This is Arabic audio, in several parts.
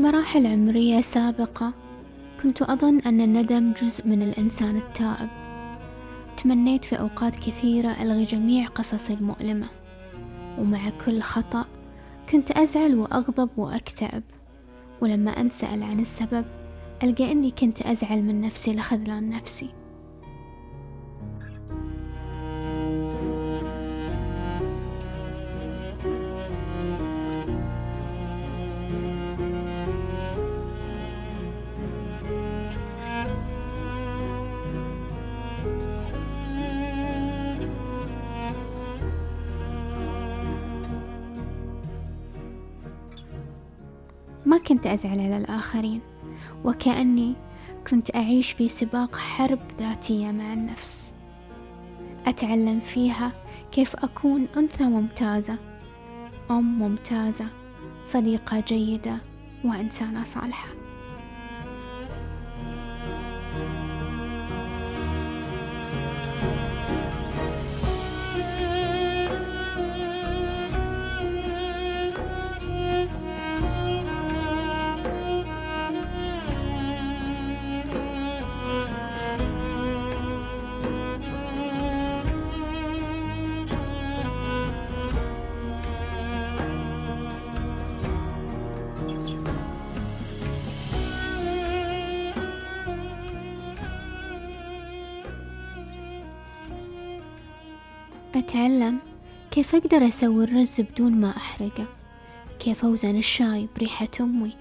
مراحل عمرية سابقة كنت أظن أن الندم جزء من الإنسان التائب. تمنيت في أوقات كثيرة ألغي جميع قصصي المؤلمة ومع كل خطأ كنت أزعل وأغضب وأكتئب. ولما أنسأل عن السبب ألقى أني كنت أزعل من نفسي لخذلان نفسي. كنت أزعل على الآخرين وكأني كنت أعيش في سباق حرب ذاتية مع النفس. أتعلم فيها كيف أكون أنثى ممتازة أم ممتازة صديقة جيدة وإنسانة صالحة. أتعلم؟ كيف أقدر أسوي الرز بدون ما أحرقه؟ كيف أوزن الشاي بريحة أمي؟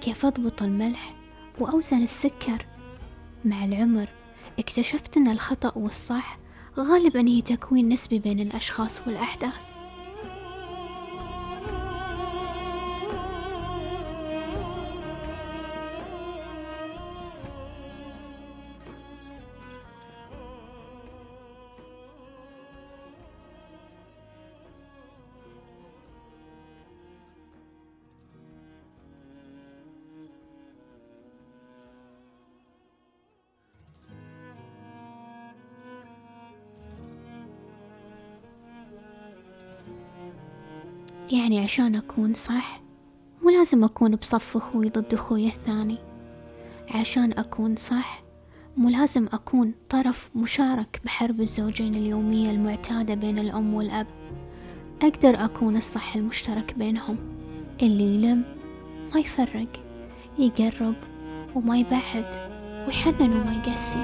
كيف أضبط الملح وأوزن السكر؟ مع العمر اكتشفت أن الخطأ والصح غالبا هي تكوين نسبي بين الأشخاص والأحداث. عشان أكون صح مو لازم أكون بصف أخوي ضد أخوي الثاني. عشان أكون صح مو لازم أكون طرف مشارك بحرب الزوجين اليومية المعتادة بين الأم والأب. أقدر أكون الصح المشترك بينهم. اللي يلم ما يفرق يقرب وما يبعد ويحنن وما يقسي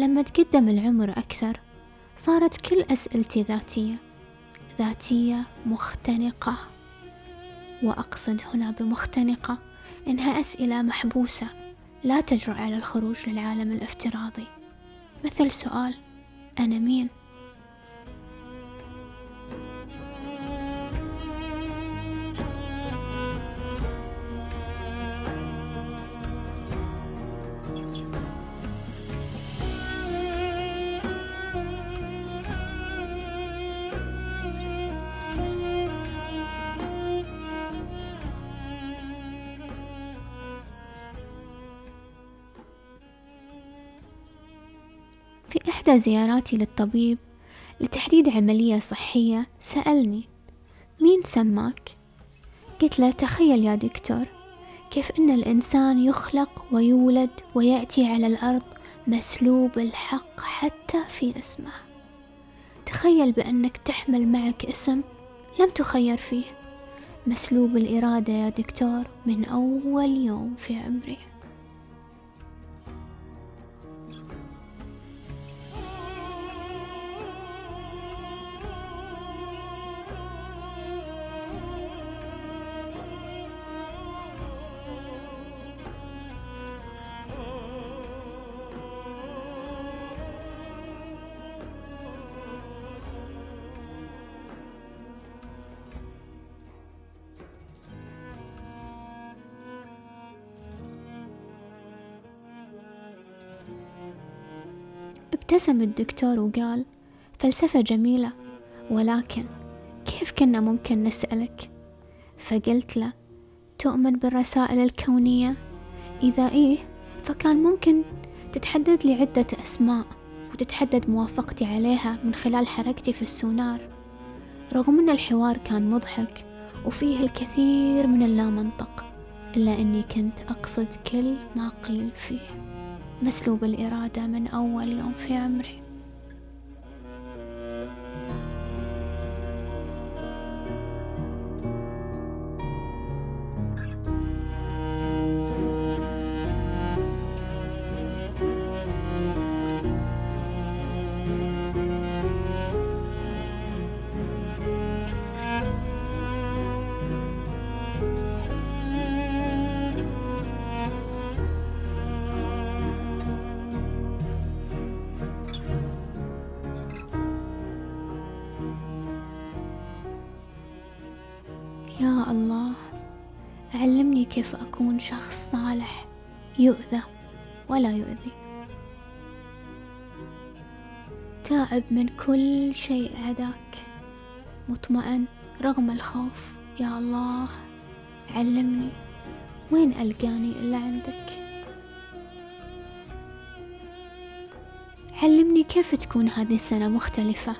لما تقدم العمر أكثر صارت كل أسئلتي ذاتية ذاتية مختنقة وأقصد هنا بمختنقة إنها أسئلة محبوسة لا تجرؤ على الخروج للعالم الافتراضي مثل سؤال أنا مين؟ إحدى زياراتي للطبيب لتحديد عملية صحية سألني مين سماك؟ قلت له تخيل يا دكتور كيف أن الإنسان يخلق ويولد ويأتي على الأرض مسلوب الحق حتى في اسمه. تخيل بأنك تحمل معك اسم لم تخير فيه. مسلوب الإرادة يا دكتور من أول يوم في عمري. ابتسم الدكتور وقال فلسفة جميلة ولكن كيف كنا ممكن نسألك؟ فقلت له تؤمن بالرسائل الكونية؟ إذا إيه فكان ممكن تتحدد لي عدة أسماء وتتحدد موافقتي عليها من خلال حركتي في السونار. رغم أن الحوار كان مضحك وفيه الكثير من اللامنطق إلا أني كنت أقصد كل ما قيل فيه. مسلوب الإرادة من أول يوم في عمري. كيف أكون شخص صالح يؤذى ولا يؤذي؟ تائب من كل شيء عداك مطمئن رغم الخوف. يا الله علمني. وين ألقاني إلا عندك؟ علمني كيف تكون هذه السنة مختلفة.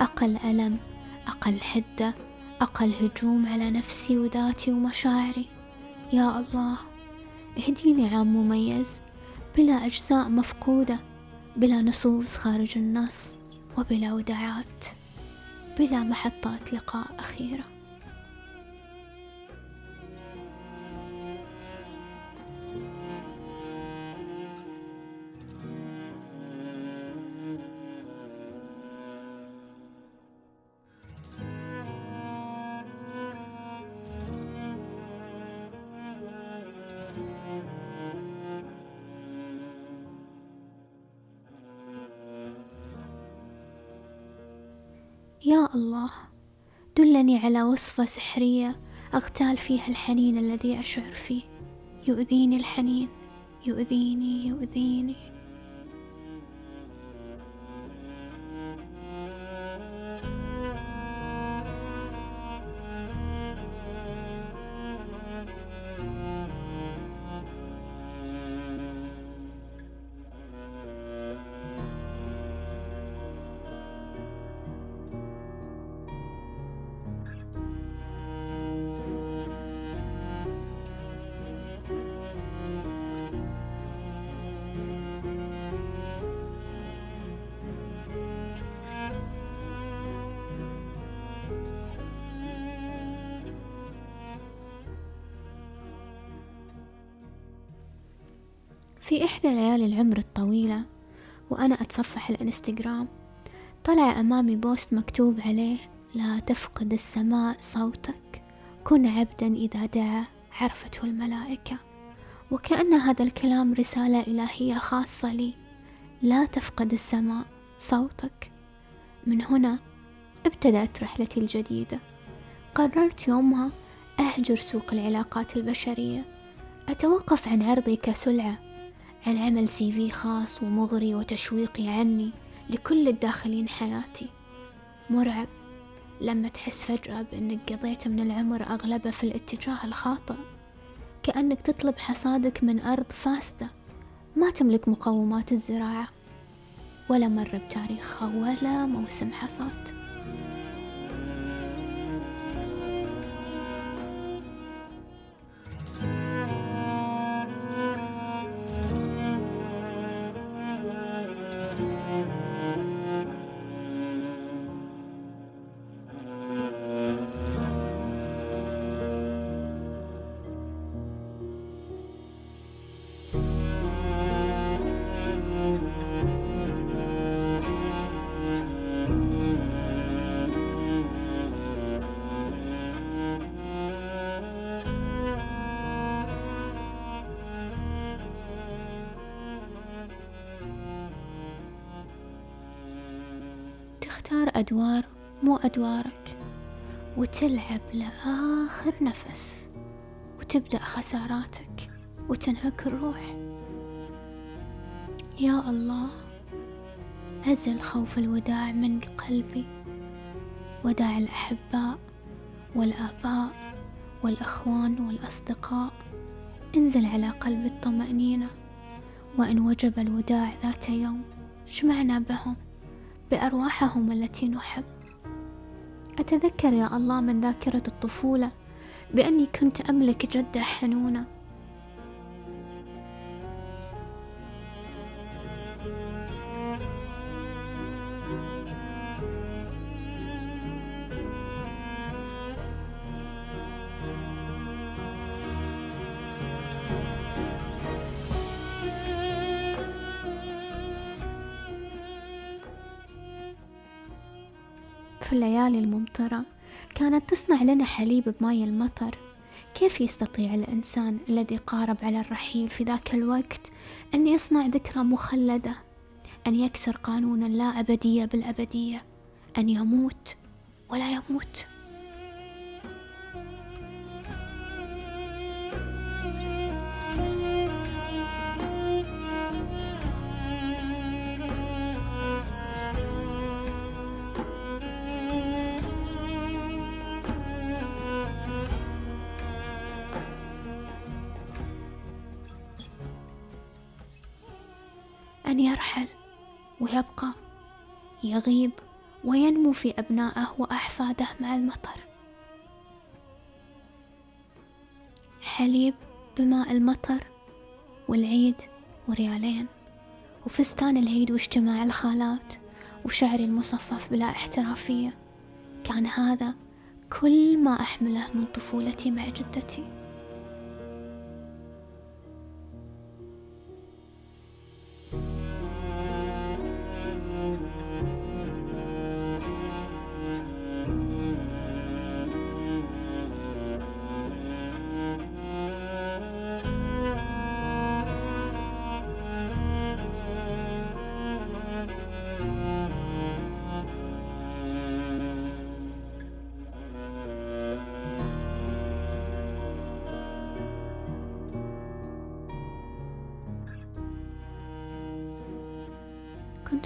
أقل ألم أقل حدة أقل هجوم على نفسي وذاتي ومشاعري. يا الله. اهديني عام مميز. بلا أجزاء مفقودة بلا نصوص خارج النص وبلا وداعات بلا محطات لقاء أخيرة. يا الله دلني على وصفة سحرية أغتال فيها الحنين الذي أشعر فيه. يؤذيني الحنين يؤذيني يؤذيني. في إحدى ليالي العمر الطويلة وأنا أتصفح الإنستغرام طلع أمامي بوست مكتوب عليه لا تفقد السماء صوتك كن عبدا إذا دعا عرفته الملائكة. وكأن هذا الكلام رسالة إلهية خاصة لي لا تفقد السماء صوتك. من هنا ابتدأت رحلتي الجديدة. قررت يومها أهجر سوق العلاقات البشرية أتوقف عن عرضي كسلعة عن عمل سي في خاص ومغري وتشويقي عني لكل الداخلين حياتي؟ مرعب لما تحس فجأة بأنك قضيت من العمر أغلبه في الاتجاه الخاطئ. كأنك تطلب حصادك من أرض فاسدة. ما تملك مقومات الزراعة. ولا مر بتاريخها ولا موسم حصاد. أدوار مو أدوارك وتلعب لآخر نفس وتبدأ خساراتك وتنهك الروح. يا الله أزل خوف الوداع من قلبي. وداع الأحباء والآباء والأخوان والأصدقاء. انزل على قلبي الطمأنينة وإن وجب الوداع ذات يوم اجمعنا بهم. بأرواحهم التي نحب. أتذكر يا الله من ذاكرة الطفولة بأني كنت أملك جدة حنونة. الليالي الممطرة. كانت تصنع لنا حليب بماي المطر. كيف يستطيع الإنسان الذي قارب على الرحيل في ذاك الوقت أن يصنع ذكرى مخلدة؟ أن يكسر قانون اللا أبدية بالأبدية. أن يموت ولا يموت. يرحل ويبقى يغيب وينمو في أبنائه وأحفاده مع المطر. حليب بماء المطر والعيد وريالين وفستان العيد واجتماع الخالات وشعري المصفف بلا احترافية. كان هذا كل ما أحمله من طفولتي مع جدتي.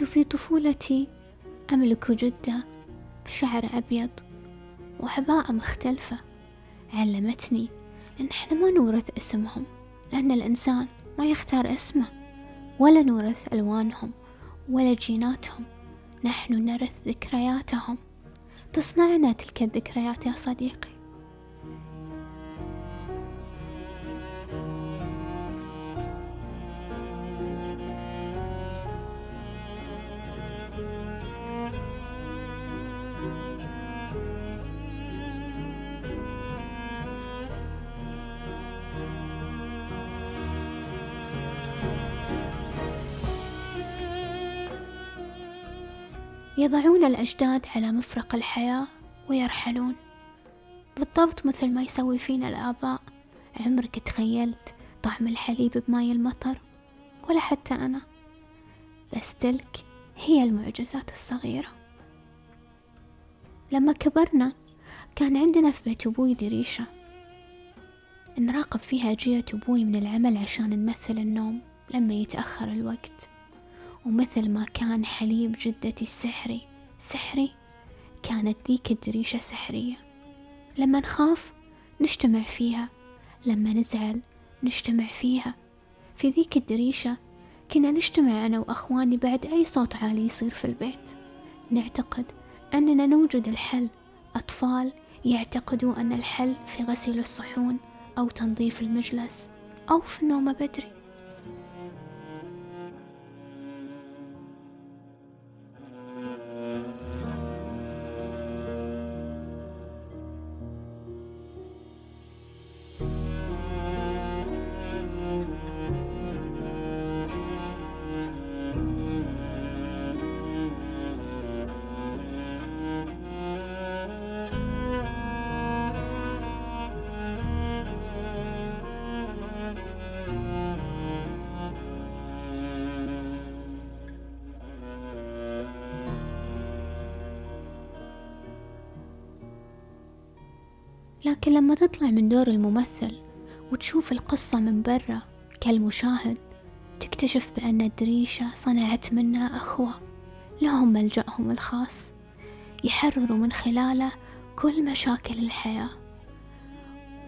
في طفولتي. أملك جدة بشعر أبيض وعباءة مختلفة. علمتني إن إحنا ما نورث اسمهم لأن الإنسان ما يختار اسمه ولا نورث ألوانهم ولا جيناتهم. نحن نرث ذكرياتهم. تصنعنا تلك الذكريات يا صديقي. يضعون الأجداد على مفرق الحياة ويرحلون. بالضبط مثل ما يسوي فينا الآباء. عمرك تخيلت طعم الحليب بماي المطر؟ ولا حتى أنا. بس تلك هي المعجزات الصغيرة. لما كبرنا كان عندنا في بيت أبوي دريشة. نراقب فيها جية أبوي من العمل عشان نمثل النوم لما يتأخر الوقت. ومثل ما كان حليب جدتي السحري. سحري كانت ذيك الدريشة سحرية. لما نخاف نجتمع فيها لما نزعل نجتمع فيها. في ذيك الدريشة كنا نجتمع أنا وأخواني بعد أي صوت عالي يصير في البيت. نعتقد أننا نوجد الحل. أطفال يعتقدوا أن الحل في غسيل الصحون أو تنظيف المجلس أو في النوم بدري. لكن لما تطلع من دور الممثل وتشوف القصة من برا كالمشاهد تكتشف بأن الدريشة صنعت منا أخوة لهم ملجأهم الخاص يحرروا من خلاله كل مشاكل الحياة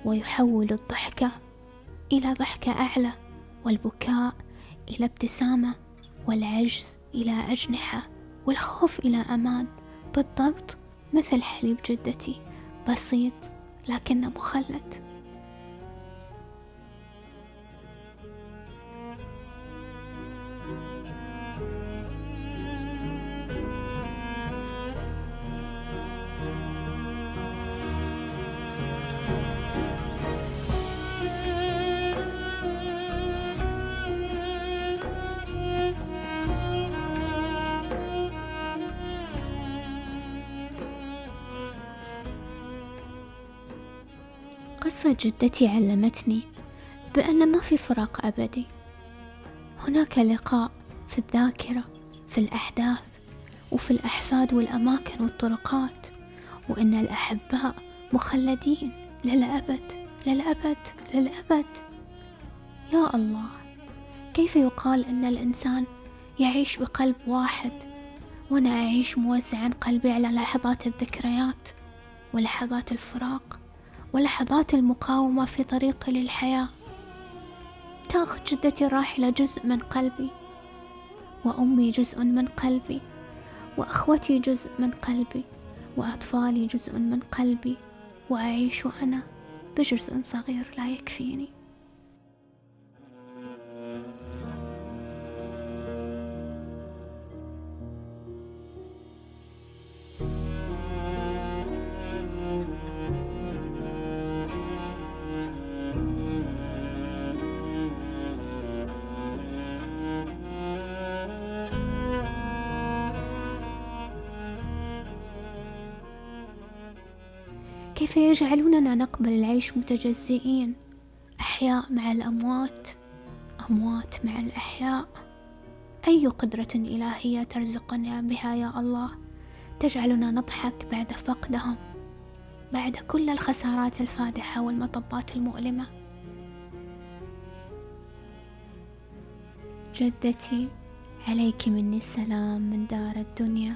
ويحول الضحكة إلى ضحكة أعلى والبكاء إلى ابتسامة والعجز إلى أجنحة والخوف إلى أمان بالضبط مثل حليب جدتي بسيط لكنه مخلد. جدتي علمتني بأن ما في فراق أبدي. هناك لقاء في الذاكرة في الأحداث وفي الأحفاد والأماكن والطرقات وإن الأحباء مخلدين للأبد للأبد للأبد. يا الله كيف يقال إن الإنسان يعيش بقلب واحد وأنا أعيش موزعا قلبي على لحظات الذكريات ولحظات الفراق؟ ولحظات المقاومة في طريقي للحياة. تأخذ جدتي الراحلة جزء من قلبي وأمي جزء من قلبي وأخوتي جزء من قلبي وأطفالي جزء من قلبي وأعيش أنا بجزء صغير لا يكفيني. يجعلوننا نقبل العيش متجزئين. أحياء مع الأموات أموات مع الأحياء. أي قدرة إلهية ترزقنا بها يا الله؟ تجعلنا نضحك بعد فقدهم بعد كل الخسارات الفادحة والمطبات المؤلمة. جدتي عليك مني السلام من دار الدنيا.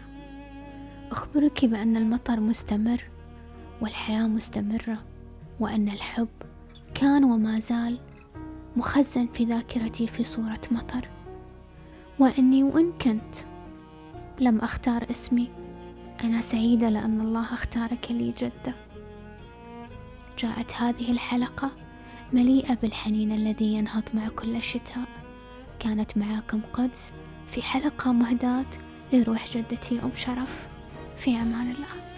أخبرك بأن المطر مستمر. والحياة مستمرة وأن الحب كان وما زال مخزن في ذاكرتي في صورة مطر. وأني وإن كنت لم أختار اسمي أنا سعيدة لأن الله اختارك لي جدة جاءت هذه الحلقة مليئة بالحنين الذي ينهض مع كل شتاء. كانت معاكم قدس في حلقة مهداة لروح جدتي أم شرف. في أمان الله.